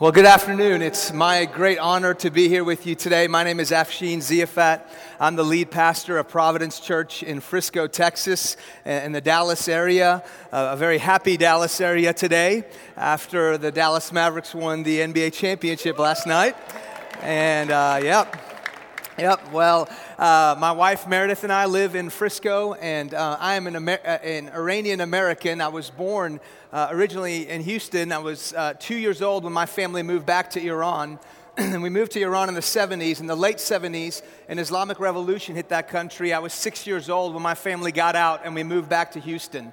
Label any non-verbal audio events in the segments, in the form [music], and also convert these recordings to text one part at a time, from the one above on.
Well, good afternoon. It's my great honor to be here with you today. My name is Afshin Ziafat. I'm the lead pastor of Providence Church in Frisco, Texas, in the Dallas area. a very happy Dallas area today after the Dallas Mavericks won the NBA championship last night. And, uh, yep. Yep. Well, uh, my wife Meredith and I live in Frisco, and uh, I am an, Amer- uh, an, Iranian American. I was born uh, originally in Houston. I was uh, two years old when my family moved back to Iran. [clears throat] and we moved to Iran in the 70s. In the late 70s, an Islamic revolution hit that country. I was six years old when my family got out and we moved back to Houston.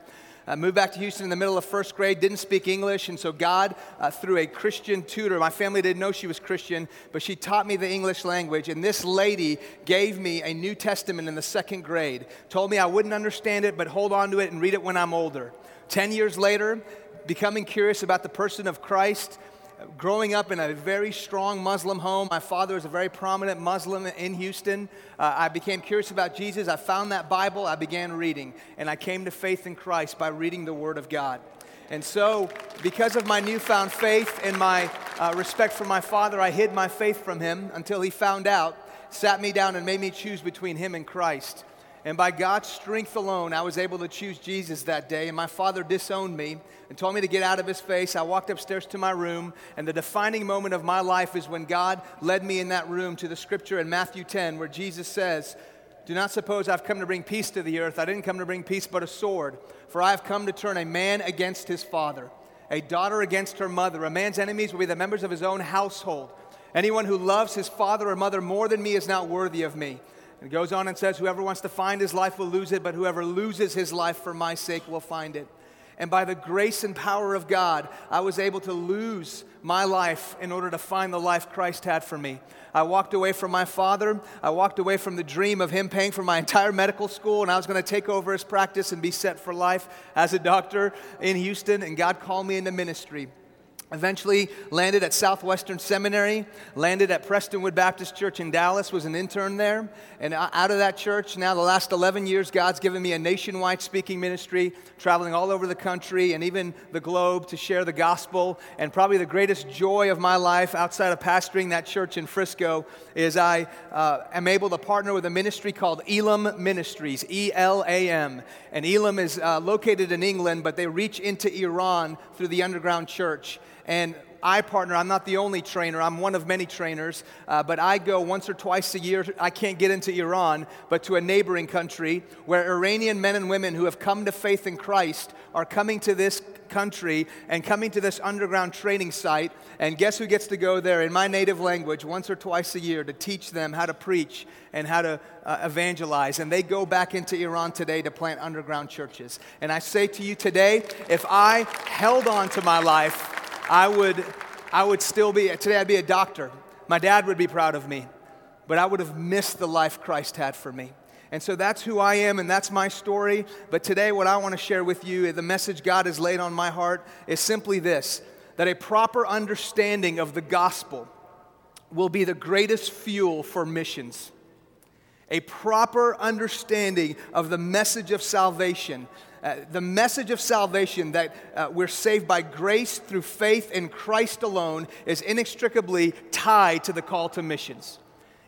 I moved back to Houston in the middle of first grade, didn't speak English, and so God, uh, through a Christian tutor, my family didn't know she was Christian, but she taught me the English language. And this lady gave me a New Testament in the second grade, told me I wouldn't understand it, but hold on to it and read it when I'm older. Ten years later, becoming curious about the person of Christ, growing up in a very strong Muslim home, my father was a very prominent Muslim in Houston. Uh, I became curious about Jesus. I found that Bible, I began reading, and I came to faith in Christ by reading the Word of God. And so, because of my newfound faith and my uh, respect for my father, I hid my faith from him until he found out, sat me down, and made me choose between him and Christ. And by God's strength alone, I was able to choose Jesus that day. And my father disowned me and told me to get out of his face. I walked upstairs to my room. And the defining moment of my life is when God led me in that room to the scripture in Matthew 10, where Jesus says, Do not suppose I've come to bring peace to the earth. I didn't come to bring peace, but a sword. For I have come to turn a man against his father, a daughter against her mother. A man's enemies will be the members of his own household. Anyone who loves his father or mother more than me is not worthy of me. It goes on and says, Whoever wants to find his life will lose it, but whoever loses his life for my sake will find it. And by the grace and power of God, I was able to lose my life in order to find the life Christ had for me. I walked away from my father. I walked away from the dream of him paying for my [laughs] entire medical school, and I was going to take over his practice and be set for life as a doctor in Houston. And God called me into ministry. Eventually landed at Southwestern Seminary, landed at Prestonwood Baptist Church in Dallas, was an intern there. And out of that church, now the last 11 years, God's given me a nationwide speaking ministry, traveling all over the country and even the globe to share the gospel. And probably the greatest joy of my life outside of pastoring that church in Frisco is I uh, am able to partner with a ministry called Elam Ministries, E L A M. And Elam is uh, located in England, but they reach into Iran through the underground church. And I partner, I'm not the only trainer, I'm one of many trainers, uh, but I go once or twice a year. I can't get into Iran, but to a neighboring country where Iranian men and women who have come to faith in Christ are coming to this country and coming to this underground training site. And guess who gets to go there in my native language once or twice a year to teach them how to preach and how to uh, evangelize? And they go back into Iran today to plant underground churches. And I say to you today, if I held on to my life, I would, I would still be, today I'd be a doctor. My dad would be proud of me, but I would have missed the life Christ had for me. And so that's who I am and that's my story. But today, what I want to share with you, the message God has laid on my heart, is simply this that a proper understanding of the gospel will be the greatest fuel for missions. A proper understanding of the message of salvation uh, the message of salvation that uh, we're saved by grace through faith in Christ alone is inextricably tied to the call to missions.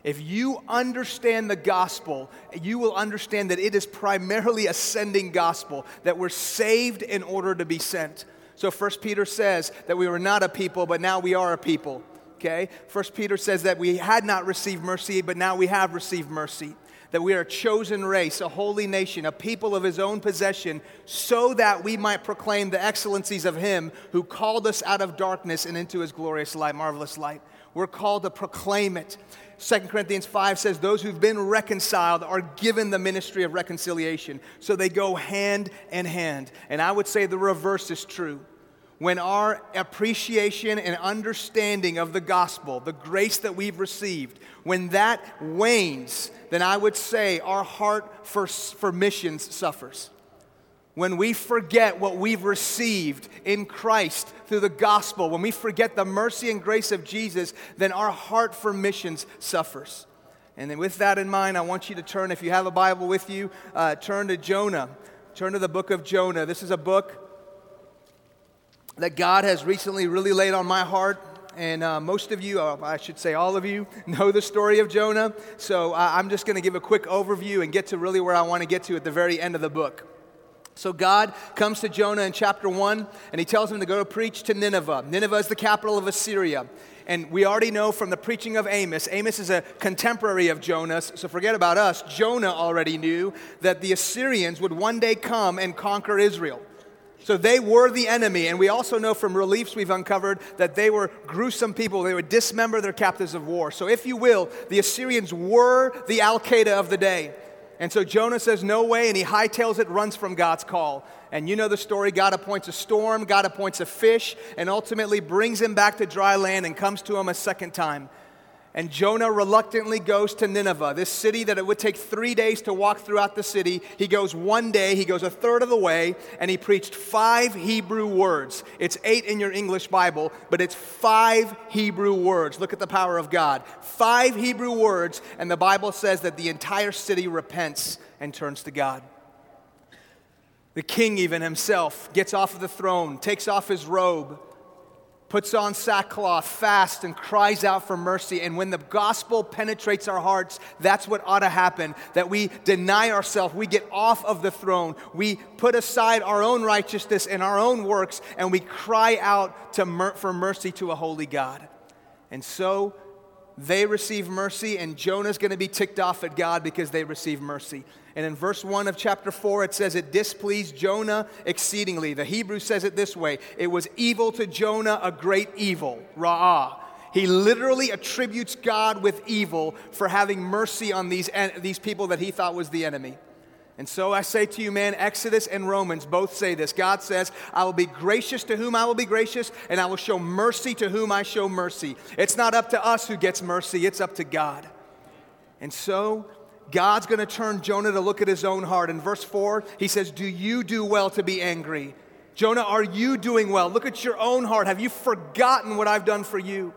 If you understand the gospel, you will understand that it is primarily a sending gospel, that we're saved in order to be sent. So First Peter says that we were not a people, but now we are a people. Okay? First Peter says that we had not received mercy, but now we have received mercy that we are a chosen race, a holy nation, a people of his own possession, so that we might proclaim the excellencies of him who called us out of darkness and into his glorious light, marvelous light. We're called to proclaim it. 2 Corinthians 5 says, Those who've been reconciled are given the ministry of reconciliation. So they go hand in hand. And I would say the reverse is true when our appreciation and understanding of the gospel, the grace that we've received, when that wanes, then I would say our heart for, for missions suffers. When we forget what we've received in Christ through the gospel, when we forget the mercy and grace of Jesus, then our heart for missions suffers. And then, with that in mind, I want you to turn, if you have a Bible with you, uh, turn to Jonah. Turn to the book of Jonah. This is a book that God has recently really laid on my heart. and uh, most of you, uh, I should say all of you, [laughs] know the story of Jonah. So uh, I'm just going to give a quick overview and get to really where I want to get to at the very end of the book. So God comes to Jonah in chapter 1, and he tells him to go preach to Nineveh. Nineveh is the capital of Assyria. And we already know from the preaching of Amos, Amos is a contemporary of Jonah, so forget about us. Jonah already knew that the Assyrians would one day come and conquer Israel. So they were the enemy. And we also know from reliefs we've uncovered that they were gruesome people. They would dismember their captives of war. So, if you will, the Assyrians were the Al Qaeda of the day. And so Jonah says, No way, and he hightails it, runs from God's call. And you know the story God appoints a storm, God appoints a fish, and ultimately brings him back to dry land and comes to him a second time. And Jonah reluctantly goes to Nineveh, this city that it would take three days to walk throughout the city. He goes one day, he goes a third of the way, and he preached five Hebrew words. It's eight in your English Bible, but it's five Hebrew words. Look at the power of God. Five Hebrew words, and the Bible says that the entire city repents and turns to God. The king, even himself, gets off of the throne, takes off his robe puts on sackcloth, fasts, and cries out for mercy. And when the gospel penetrates our hearts, that's what ought to happen that we deny ourselves, we get off of the throne, we put aside our own righteousness and our own works, and we cry out to mer- for mercy to a holy God. And so they receive mercy, and Jonah's going to be ticked off at God because they receive mercy. And in verse 1 of chapter 4, it says it displeased Jonah exceedingly. The Hebrew says it this way it was evil to Jonah, a great evil, ra'ah. He literally attributes God with evil for having mercy on these, these people that he thought was the enemy. And so I say to you, man, Exodus and Romans both say this. God says, I will be gracious to whom I will be gracious, and I will show mercy to whom I show mercy. It's not up to us who gets mercy, it's up to God. And so God's going to turn Jonah to look at his own heart. In verse 4, he says, Do you do well to be angry? Jonah, are you doing well? Look at your own heart. Have you forgotten what I've done for you?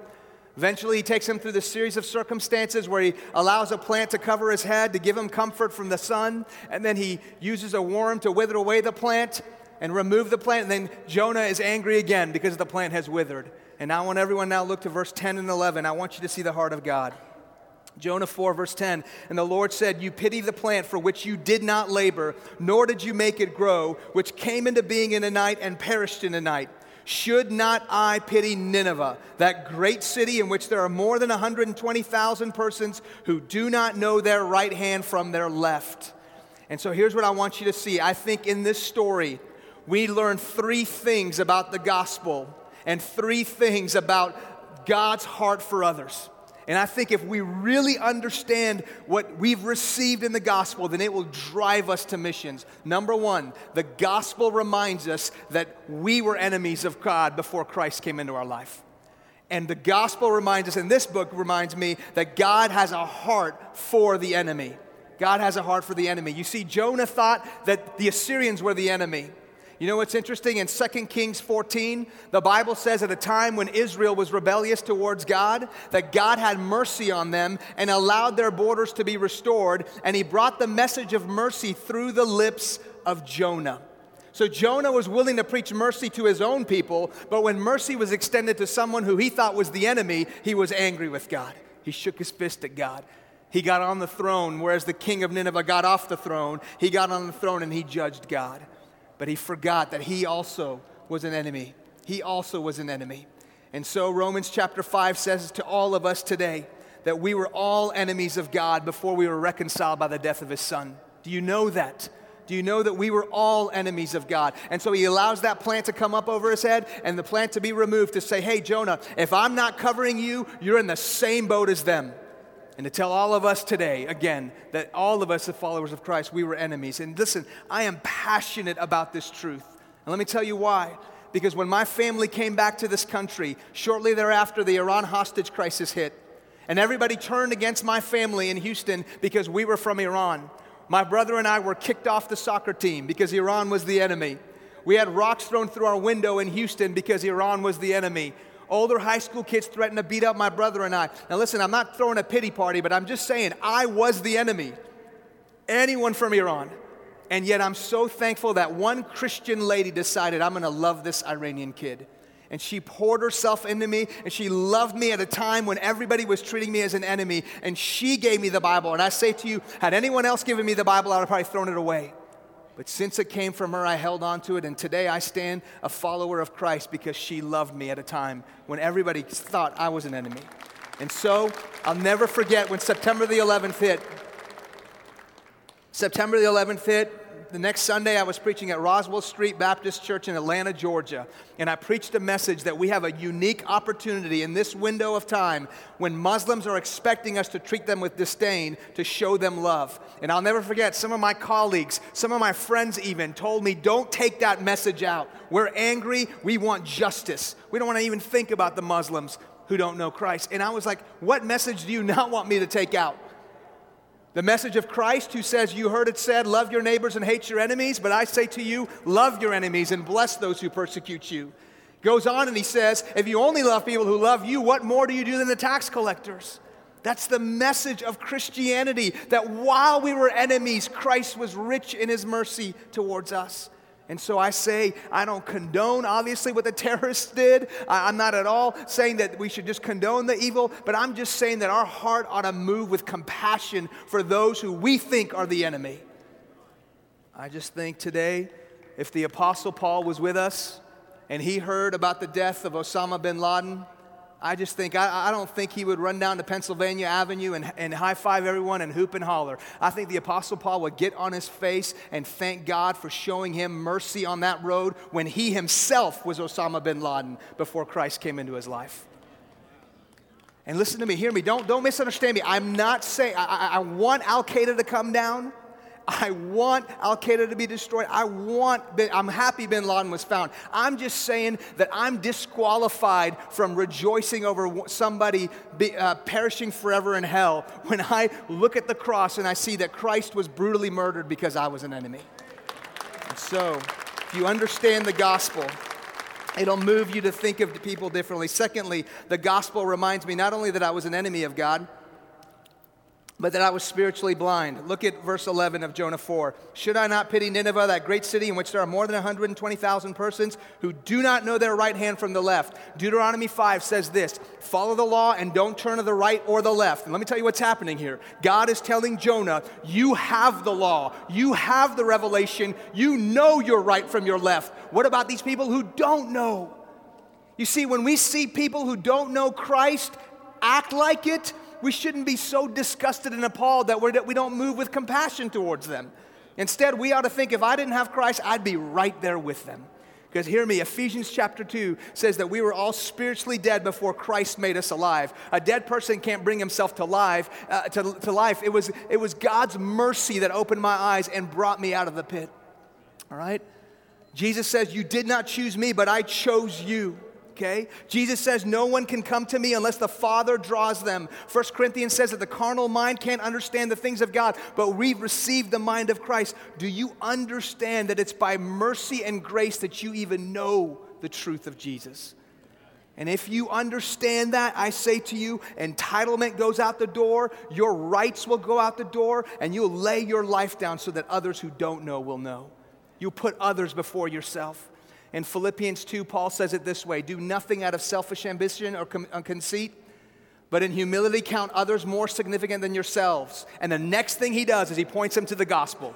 Eventually, he takes him through this series of circumstances where he allows a plant to cover his head to give him comfort from the sun. And then he uses a worm to wither away the plant and remove the plant. And then Jonah is angry again because the plant has withered. And I want everyone now look to verse 10 and 11. I want you to see the heart of God. Jonah 4, verse 10. And the Lord said, You pity the plant for which you did not labor, nor did you make it grow, which came into being in a night and perished in a night. Should not I pity Nineveh, that great city in which there are more than 120,000 persons who do not know their right hand from their left? And so here's what I want you to see. I think in this story, we learn three things about the gospel and three things about God's heart for others. And I think if we really understand what we've received in the gospel, then it will drive us to missions. Number one, the gospel reminds us that we were enemies of God before Christ came into our life. And the gospel reminds us, and this book reminds me, that God has a heart for the enemy. God has a heart for the enemy. You see, Jonah thought that the Assyrians were the enemy. You know what's interesting? In 2 Kings 14, the Bible says at a time when Israel was rebellious towards God, that God had mercy on them and allowed their borders to be restored, and he brought the message of mercy through the lips of Jonah. So Jonah was willing to preach mercy to his own people, but when mercy was extended to someone who he thought was the enemy, he was angry with God. He shook his fist at God. He got on the throne, whereas the king of Nineveh got off the throne. He got on the throne and he judged God but he forgot that he also was an enemy. He also was an enemy. And so Romans chapter 5 says to all of us today that we were all enemies of God before we were reconciled by the death of his son. Do you know that? Do you know that we were all enemies of God? And so he allows that plant to come up over his head and the plant to be removed to say, Hey, Jonah, if I'm not covering you, you're in the same boat as them and to tell all of us today, again, that all of us, the followers of Christ, we were enemies. And listen, I am passionate about this truth. And let me tell you why. Because when my family came back to this country, shortly thereafter, the Iran hostage crisis hit. And everybody turned against my family in Houston because we were from Iran. My brother and I were kicked off the soccer team because Iran was the enemy. We had rocks thrown through our window in Houston because Iran was the enemy. Older high school kids threatened to beat up my brother and I. Now, listen, I'm not throwing a pity party, but I'm just saying I was the enemy. Anyone from Iran. And yet, I'm so thankful that one Christian lady decided I'm going to love this Iranian kid. And she poured herself into me, and she loved me at a time when everybody was treating me as an enemy. And she gave me the Bible. And I say to you, had anyone else given me the Bible, I would have probably thrown it away. But since it came from her, I held on to it. And today I stand a follower of Christ because she loved me at a time when everybody thought I was an enemy. And so I'll never forget when September the 11th hit. September the 11th hit. The next Sunday, I was preaching at Roswell Street Baptist Church in Atlanta, Georgia. And I preached a message that we have a unique opportunity in this window of time when Muslims are expecting us to treat them with disdain to show them love. And I'll never forget, some of my colleagues, some of my friends even told me, don't take that message out. We're angry. We want justice. We don't want to even think about the Muslims who don't know Christ. And I was like, what message do you not want me to take out? The message of Christ, who says, You heard it said, love your neighbors and hate your enemies, but I say to you, love your enemies and bless those who persecute you. Goes on and he says, If you only love people who love you, what more do you do than the tax collectors? That's the message of Christianity that while we were enemies, Christ was rich in his mercy towards us. And so I say, I don't condone, obviously, what the [laughs] terrorists did. I'm not at all saying that we should just condone the evil, but I'm just saying that our heart ought to move with compassion for those who we think are the enemy. I just think today, if the Apostle Paul was with us and he heard about the death of Osama bin Laden, I just think, I, I, don't think he would run down to Pennsylvania Avenue and, and high five everyone and hoop and holler. I think the Apostle Paul would get on his face and thank God for showing him mercy on that road when he himself was Osama bin Laden before Christ came into his life. And listen to me, hear me, don't, don't misunderstand me. I'm not saying, I, I want Al Qaeda to come down. I want Al Qaeda to be destroyed. I want, I'm happy bin Laden was found. I'm just saying that I'm disqualified from rejoicing over somebody be, uh, perishing forever in hell [laughs] when I look at the cross and I see that Christ was brutally murdered because I was an enemy. And so, if you understand the gospel, It'll move you to think of people differently. Secondly, the gospel reminds me not only that I was an enemy of God, but that I was spiritually blind. Look at verse 11 of Jonah 4. Should I not pity Nineveh, that great city in which there are more than 120,000 persons who do not know their right hand from the left? Deuteronomy 5 says this Follow the law and don't turn to the right or the left. And let me tell you what's happening here. God is telling Jonah, You have the law, you have the revelation, you know your right from your left. What about these people who don't know? You see, when we see people who don't know Christ act like it, we shouldn't be so disgusted and appalled that, we're, that we don't move with compassion towards them. Instead, we ought to think if I didn't have Christ, I'd be right there with them. Because hear me, Ephesians chapter 2 says that we were all spiritually dead before Christ made us alive. A dead person can't bring himself to life. Uh, to, to life. It, was, it was God's mercy that opened my eyes and brought me out of the pit. All right? Jesus says, You did not choose me, but I chose you okay? Jesus says, No one can come to me unless the Father draws them. First Corinthians says that the carnal mind can't understand the things of God, but we've received the mind of Christ. Do you understand that it's by mercy and grace that you even know the truth of Jesus? And if you understand that, I say to you, entitlement goes out the door, your rights will go out the door, and you'll lay your life down so that others who don't know will know. You'll put others before yourself. In Philippians 2, Paul says it this way Do nothing out of selfish ambition or uh, conceit, but in humility count others more significant than yourselves. And the next thing he does is he points them to the gospel.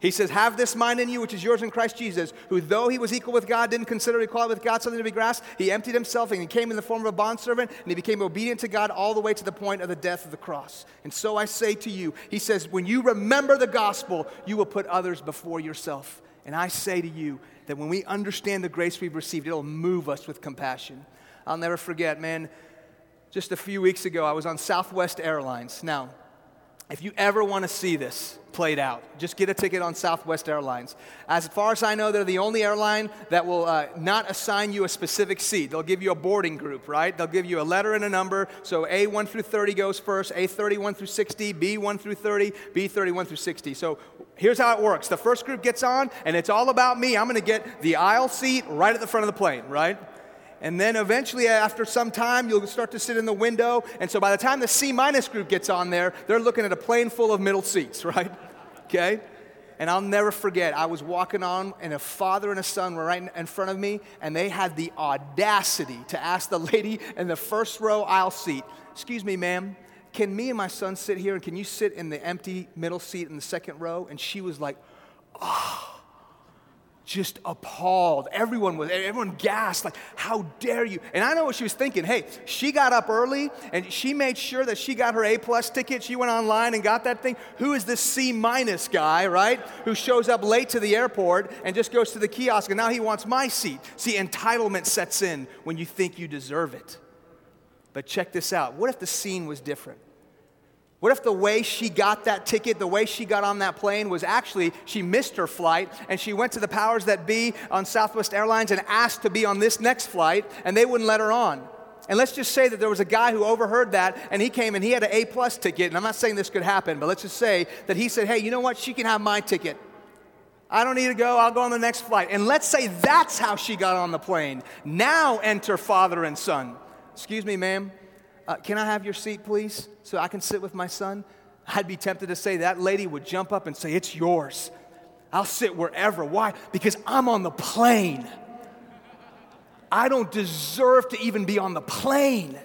He says, Have this mind in you, which is yours in Christ Jesus, who, though he was equal with God, didn't consider equality with God something to be grasped. He emptied himself and he came in the form of a bondservant, and he became obedient to God all the way to the point of the death of the cross. And so I say to you, he says, When you remember the gospel, you will put others before yourself. And I say to you that when we understand the grace we've received, it'll move us with compassion. I'll never forget, man, just a few weeks ago, I was on Southwest Airlines. Now, if you ever want to see this played out, just get a ticket on Southwest Airlines. As far as I know, they're the only airline that will uh, not assign you a specific seat. They'll give you a boarding group, right? They'll give you a letter and a number. So A1 through 30 goes first, A31 through 60, B1 through 30, B31 through 60. So here's how it works the first group gets on, and it's all about me. I'm going to get the aisle seat right at the front of the plane, right? And then eventually, after some time, you'll start to sit in the window. And so by the time the C minus group gets on there, they're looking at a plane full of middle seats, [laughs] right? Okay? And I'll never forget, I was walking on, and a father and a son were right in front of me, and they had the audacity to ask the [laughs] lady in the first row aisle seat, Excuse me, ma'am, can me and my son sit here, and can you sit in the empty middle seat in the second row? And she was like, Oh just appalled. Everyone was, everyone gasped, like, how dare you? And I know what she was thinking. Hey, she got up early and she made sure that she got her A plus ticket. She went online and got that thing. Who is this C minus guy, right? Who shows up late to the airport and just goes to the kiosk and now he wants my seat. See, entitlement sets in when you think you deserve it. But check this out. What if the scene was different? What if the way she got that ticket, the way she got on that plane was actually she missed her flight and she went to the powers that be on Southwest Airlines and asked to be on this next flight and they wouldn't let her on? And let's just say that there was a guy who overheard that and he came and he had an A plus ticket. And I'm not saying this could happen, but let's just say that he said, hey, you know what? She can have my ticket. I don't need to go. I'll go on the next flight. And let's say that's how she got on the plane. Now enter father and son. Excuse me, ma'am uh, Can I have your seat, please, so I can sit with my son? I'd be tempted to say that lady would jump up and say, It's yours. I'll sit wherever. Why? Because I'm on the plane. I don't deserve to even be on the plane.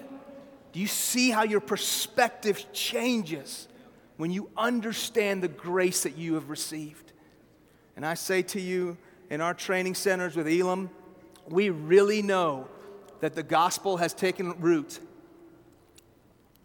Do you see how your perspective changes when you understand the grace that you have received? And I say to you, in our training centers with Elam, we really know that the gospel has taken root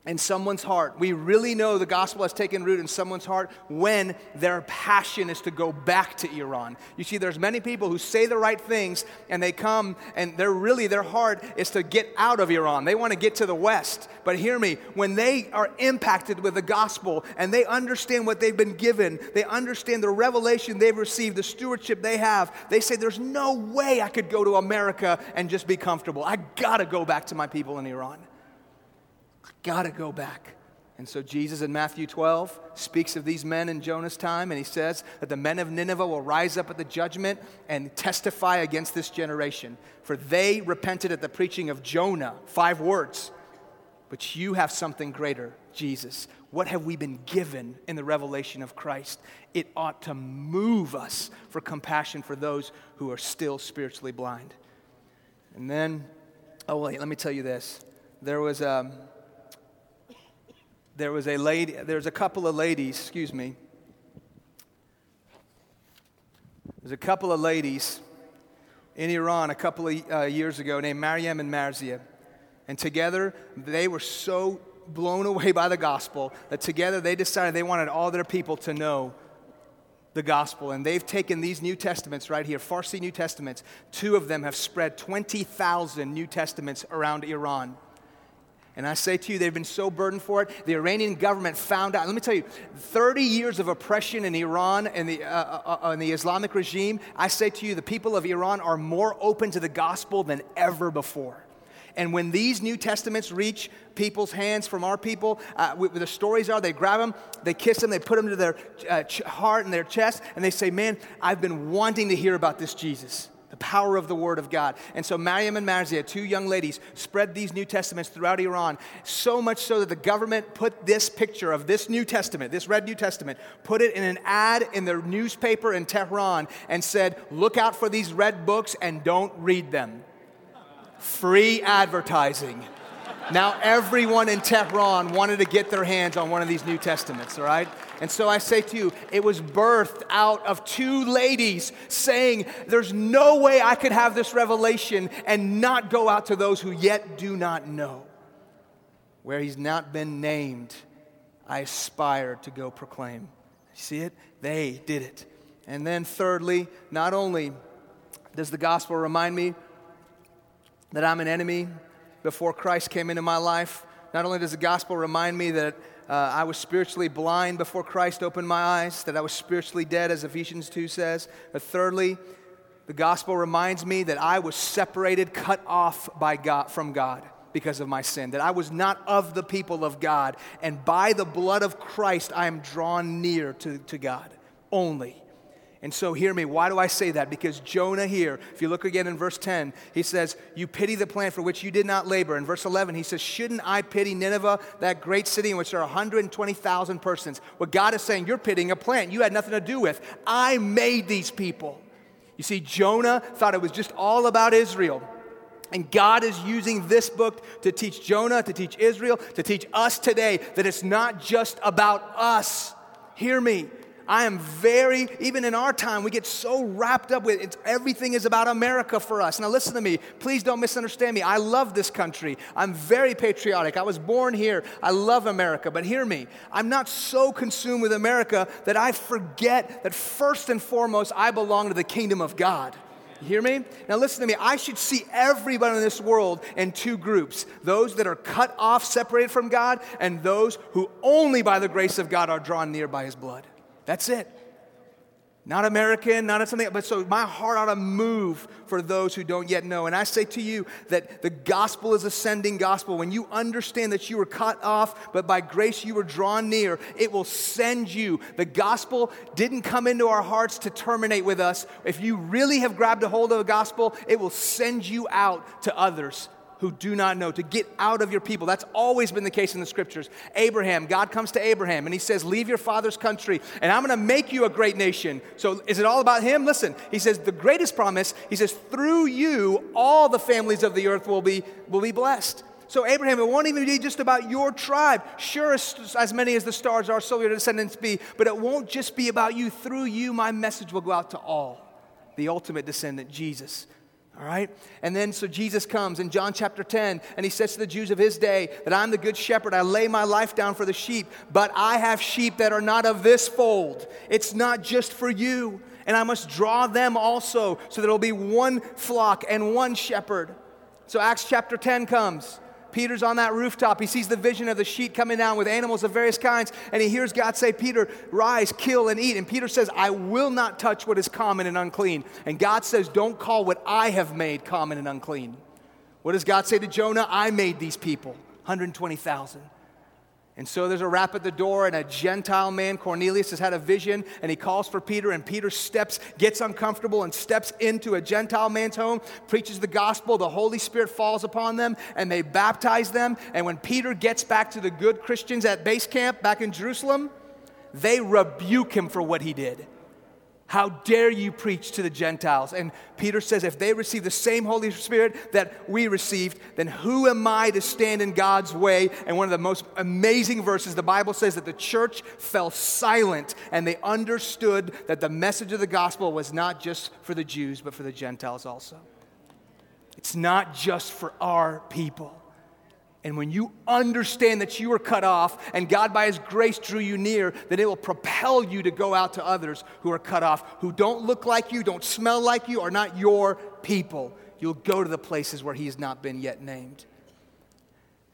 in someone's heart. We really know the gospel has taken root in someone's heart when their passion is to go back to Iran. You see, there's many people who say the right things and they come and they're really, their heart is to get out of Iran. They want to get to the West. But hear me, when they are impacted with the gospel and they understand what they've been given, they understand the revelation they've received, the stewardship they have, they say, There's no way I could go to America and just be comfortable. I got to go back to my people in Iran got to go back. And so Jesus in Matthew 12 speaks of these men in Jonah's time, and he says that the men of Nineveh will rise up at the judgment and testify against this generation. For they repented at the preaching of Jonah, five words. But you have something greater, Jesus. What have we been given in the revelation of Christ? It ought to move us for compassion for those who are still spiritually blind. And then, oh, wait, let me tell you this. There was. Um, there was a lady, there's a couple of ladies, excuse me. There's a couple of ladies in Iran a couple of uh, years ago named Maryam and Marzia. And together, they were so blown [laughs] away by the gospel that together they decided they wanted all their people to know the gospel. And they've taken these New Testaments right here, Farsi New Testaments. Two of them have spread 20,000 New Testaments around Iran. And I say to you, they've been so burdened for it. The Iranian government found out. Let me tell you, 30 years of oppression in Iran and the, uh, uh, uh, the Islamic regime. I say to you, the people of Iran are more open to the gospel than ever before. And when these New Testaments reach people's hands from our people, uh, the stories are they grab them, they kiss them, they put them to their uh, ch- heart and their chest, and they say, Man, I've been wanting to hear about this Jesus the power of the Word of God. And so Mariam and Marzia, two young ladies, spread these New Testaments throughout Iran, so much so that the government put this picture of this New Testament, this red New Testament, put it in an ad in their newspaper in Tehran and said, Look out for these red books and don't read them. Free advertising. Now, everyone in Tehran wanted to get their hands on one of these New Testaments, all right? And so I say to you, it was birthed out of two ladies saying, There's no way I could have this revelation and not go out to those who yet do not know. Where he's not been named, I aspire to go proclaim. See it? They did it. And then, thirdly, not only does the gospel remind me that I'm an enemy before Christ came into my life, not only does the gospel remind me that uh, I was spiritually blind before Christ opened my eyes, that I was spiritually dead, as Ephesians 2 says, but thirdly, the gospel reminds me that I was separated, cut off by God, from God because of my sin, that I was not of the people of God, and by the blood of Christ I am drawn near to, to God only. And so, hear me. Why do I say that? Because Jonah here, if you look again in verse 10, he says, You pity the plant for which you did not labor. In verse 11, he says, Shouldn't I pity Nineveh, that great city in which there are 120,000 persons? What God is saying, You're pitying a plant you had nothing to do with. I made these people. You see, Jonah thought it was just all about Israel. And God is using this book to teach Jonah, to teach Israel, to teach us today that it's not just about us. Hear me. I am very, even in our time, we get so wrapped up with it. Everything is about America for us. Now, listen to me. Please don't misunderstand me. I love this country. I'm very patriotic. I was born here. I love America. But hear me. I'm not so consumed with America that I forget that first and foremost, I belong to the kingdom of God. You hear me? Now listen to me. I should see everybody in this world in two groups those that are cut off, separated from God, and those who only by the grace of God are drawn near by his blood. That's it. Not American, not something, but so my heart ought to move for those who don't yet know. And I say to you that the gospel is ascending gospel. When you understand that you were cut off, but by grace you were drawn near, it will send you. The gospel didn't come into our hearts to terminate with us. If you really have grabbed a hold of the gospel, it will send you out to others who do not know, to get out of your people. That's always been the case in the scriptures. Abraham, God comes to Abraham and he says, Leave your father's country and I'm to make you a great nation. So is it all about him? Listen, he says, The greatest promise, he says, Through you, all the families of the earth will be, will be blessed. So, Abraham, it won't even be just about your tribe. Sure, as, as many as the stars are, so your descendants be. But it won't just be about you. Through you, my message will go out to all. The ultimate descendant, Jesus. All right? And then so Jesus comes in John chapter 10, and he says to the Jews of his day that I'm the good shepherd. I lay my life down for the sheep, but I have sheep that are not of this fold. It's not just for you. And I must draw them also so that it'll be one flock and one shepherd. So Acts chapter 10 comes. Peter's on that rooftop. He sees the vision of the sheet coming down with animals of various kinds, and he hears God say, Peter, rise, kill, and eat. And Peter says, I will not touch what is common and unclean. And God says, Don't call what I have made common and unclean. What does God say to Jonah? I made these people, 120,000. And so there's a rap at the door, and a Gentile man, Cornelius, has had a vision, and he calls for Peter, and Peter steps, gets uncomfortable, and steps into a Gentile man's home, preaches the gospel. The Holy Spirit falls upon them, and they baptize them. And when Peter gets back to the good Christians at base camp back in Jerusalem, they rebuke him for what he did. How dare you preach to the Gentiles? And Peter says, if they receive the same Holy Spirit that we received, then who am I to stand in God's way? And one of the most amazing verses, the Bible says that the church fell silent and they understood that the message of the gospel was not just for the Jews, but for the Gentiles also. It's not just for our people. And when you understand that you are cut off and God, by His grace, drew you near, then it will propel you to go out to others who are cut off, who don't look like you, don't smell like you, are not your people. You'll go to the places where He has not been yet named.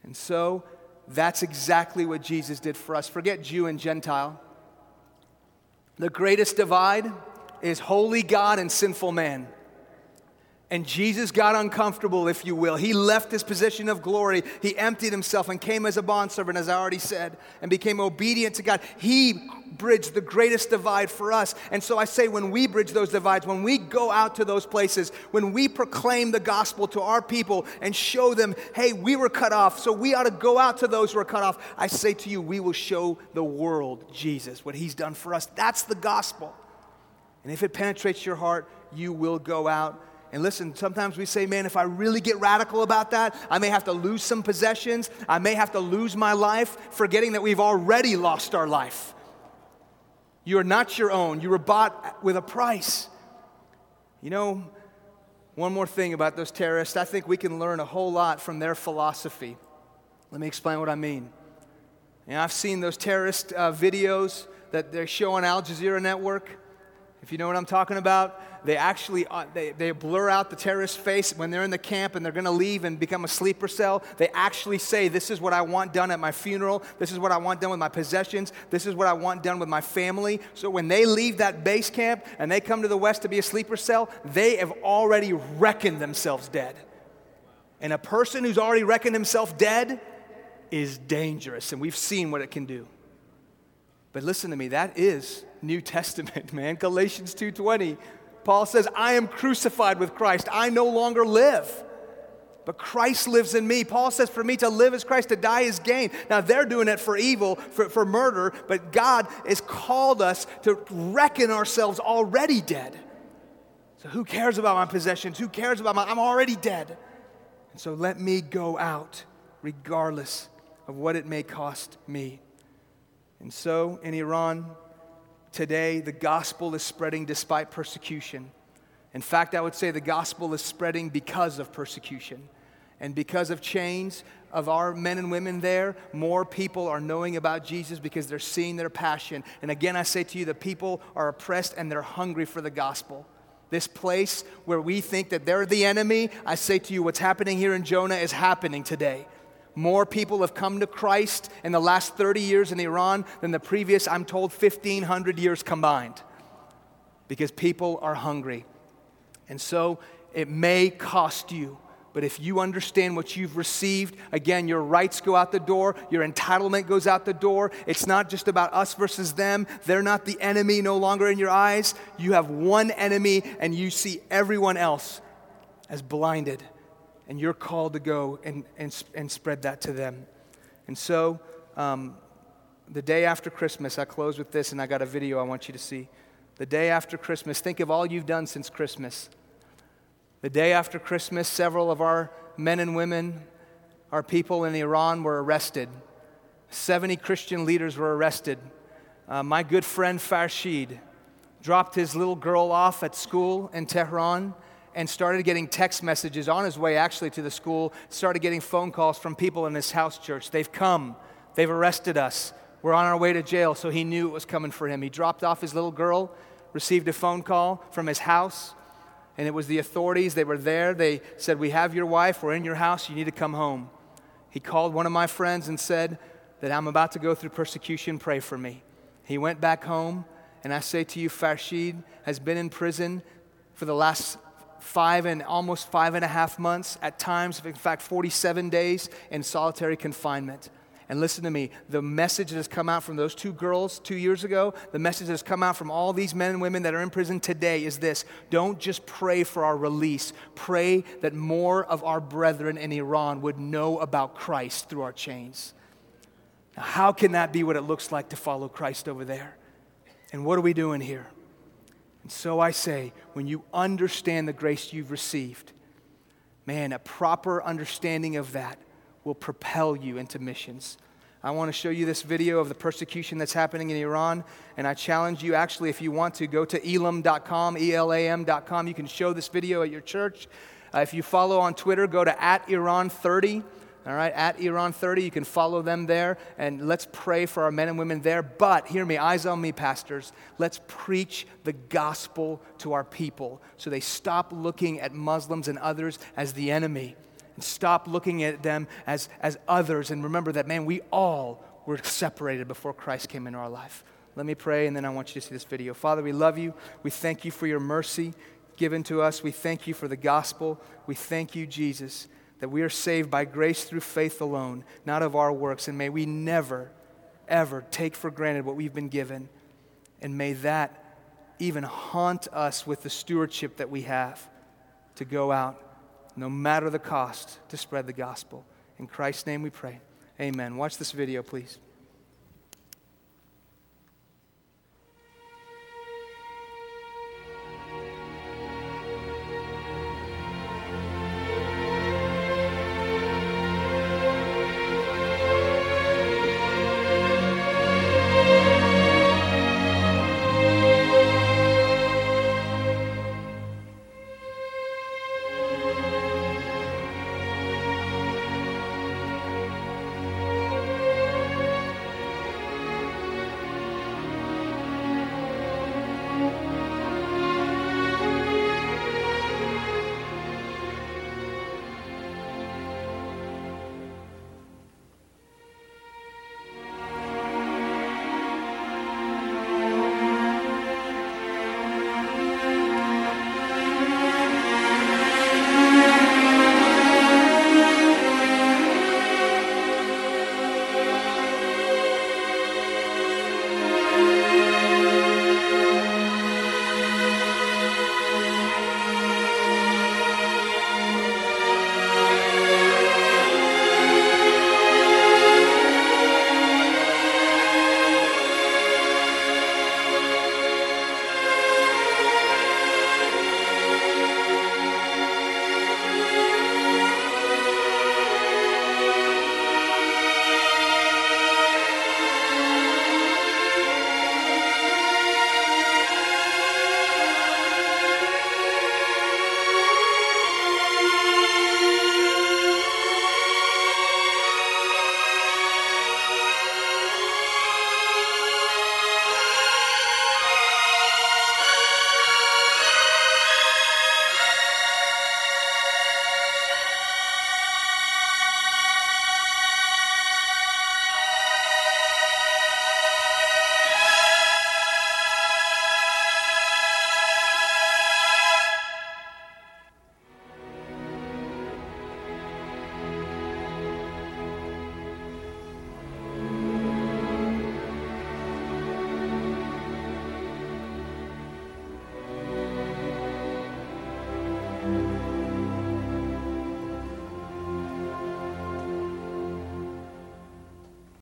And so that's exactly what Jesus did for us. Forget Jew and Gentile. The greatest divide is holy God and sinful man. And Jesus got uncomfortable, if you will. He left his position of glory. He emptied himself and came as a bondservant, as I already said, and became obedient to God. He bridged the greatest divide for us. And so I say, when we bridge those divides, when we go out to those places, when we proclaim the gospel to our people and show them, hey, we were cut off, so we ought to go out to those who are cut off, I say to you, we will show the world Jesus, what he's done for us. That's the gospel. And if it penetrates your heart, you will go out and listen, sometimes we say, man, if I really get radical about that, I may have to lose some possessions. I may have to lose my life, forgetting that we've already lost our life. You are not your own. You were bought with a price. You know, one more thing about those terrorists, I think we can learn a whole lot from their philosophy. Let me explain what I mean. And I've seen those terrorist uh, videos that they show on Al Jazeera Network. If you know what I'm talking about, they actually uh, they, they blur out the terrorist's face when they're in the camp and they're going to leave and become a sleeper cell. They actually say, "This is what I want done at my funeral. This is what I want done with my possessions. This is what I want done with my family." So when they leave that base camp and they come to the west to be a sleeper cell, they have already reckoned themselves dead. And a person who's already reckoned himself dead is dangerous, and we've seen what it can do. But listen to me, that is New Testament, [laughs] man. Galatians 2:20. Paul says, "I am crucified with Christ. I no longer live." But Christ lives in me. Paul says, for me to live is Christ, to die is gain. Now, they're doing it for evil, for, for murder, but God has called us to reckon ourselves already dead. So, who cares about my possessions? Who cares about my, I'm already dead. And so, let me go out, regardless of what it may cost me. And so, in Iran, today, the gospel is spreading despite persecution. In fact, I would say the gospel is spreading because of persecution. And because of chains of our men and women there, more people are knowing about Jesus because they're seeing their passion. And again, I say to you, the people are oppressed and they're hungry for the gospel. This place where we think that they're the enemy, I say to you, what's happening here in Jonah is happening today. More people have come to Christ in the last 30 years in Iran than the previous, I'm told, 1,500 years combined because people are hungry. And so it may cost you. But if you understand what you've received, again, your rights go out the door, your entitlement goes out the door. It's not just about us versus them. They're not the enemy no longer in your eyes. You have one enemy, and you see everyone else as blinded. And you're called to go and, and, and spread that to them. And so, um, the day after Christmas, I close with this, and I got a video I want you to see. The day after Christmas, think of all you've done since Christmas. The day after Christmas, several of our men and women, our people in Iran, were arrested. 70 Christian leaders were arrested. Uh, my good friend Farshid dropped his little girl off at school in Tehran and started getting text messages on his way actually to the school, started getting phone calls from people in his house church. They've come, they've arrested us, we're on our way to jail, so he knew it was coming for him. He dropped off his little girl, received a phone call from his house, and it was the authorities. They were there. They said, We have your wife. We're in your house. You need to come home. He called one of my friends and said that I'm about to go through persecution. Pray for me. He went back home, and I say to you, Farshid has been in prison for the last five and almost five and a half months, at times, in fact, 47 days in solitary confinement. And listen to me the message that has come out from those two girls two years ago, the message that has come out from all these men and women that are in prison today is this don't just pray for our release, pray that more of our brethren in Iran would know about Christ through our chains. Now, how can that be what it looks like to follow Christ over there? And what are we doing here? And so I say, when you understand the grace you've received, man, a proper understanding of that will propel you into missions. I want to show you this video of the persecution that's happening in Iran. And I challenge you, actually, if you want to, go to elam.com, E L A M.com. You can show this video at your church. Uh, if you follow on Twitter, go to at Iran30. All right, at Iran30, you can follow them there, and let's pray for our men and women there. But hear me, eyes on me, pastors. Let's preach the gospel to our people so they stop looking at Muslims and others as the enemy and stop looking at them as, as others and remember that, man, we all were separated before Christ came into our life. Let me pray, and then I want you to see this video. Father, we love you. We thank you for your mercy given to us. We thank you for the gospel. We thank you, Jesus, that we are saved by grace through faith alone, not of our works. And may we never, ever take for granted what we've been given. And may that even haunt us with the stewardship that we have to go out no matter the cost, to spread the gospel. In Christ's name we pray. Amen. Watch this video, please.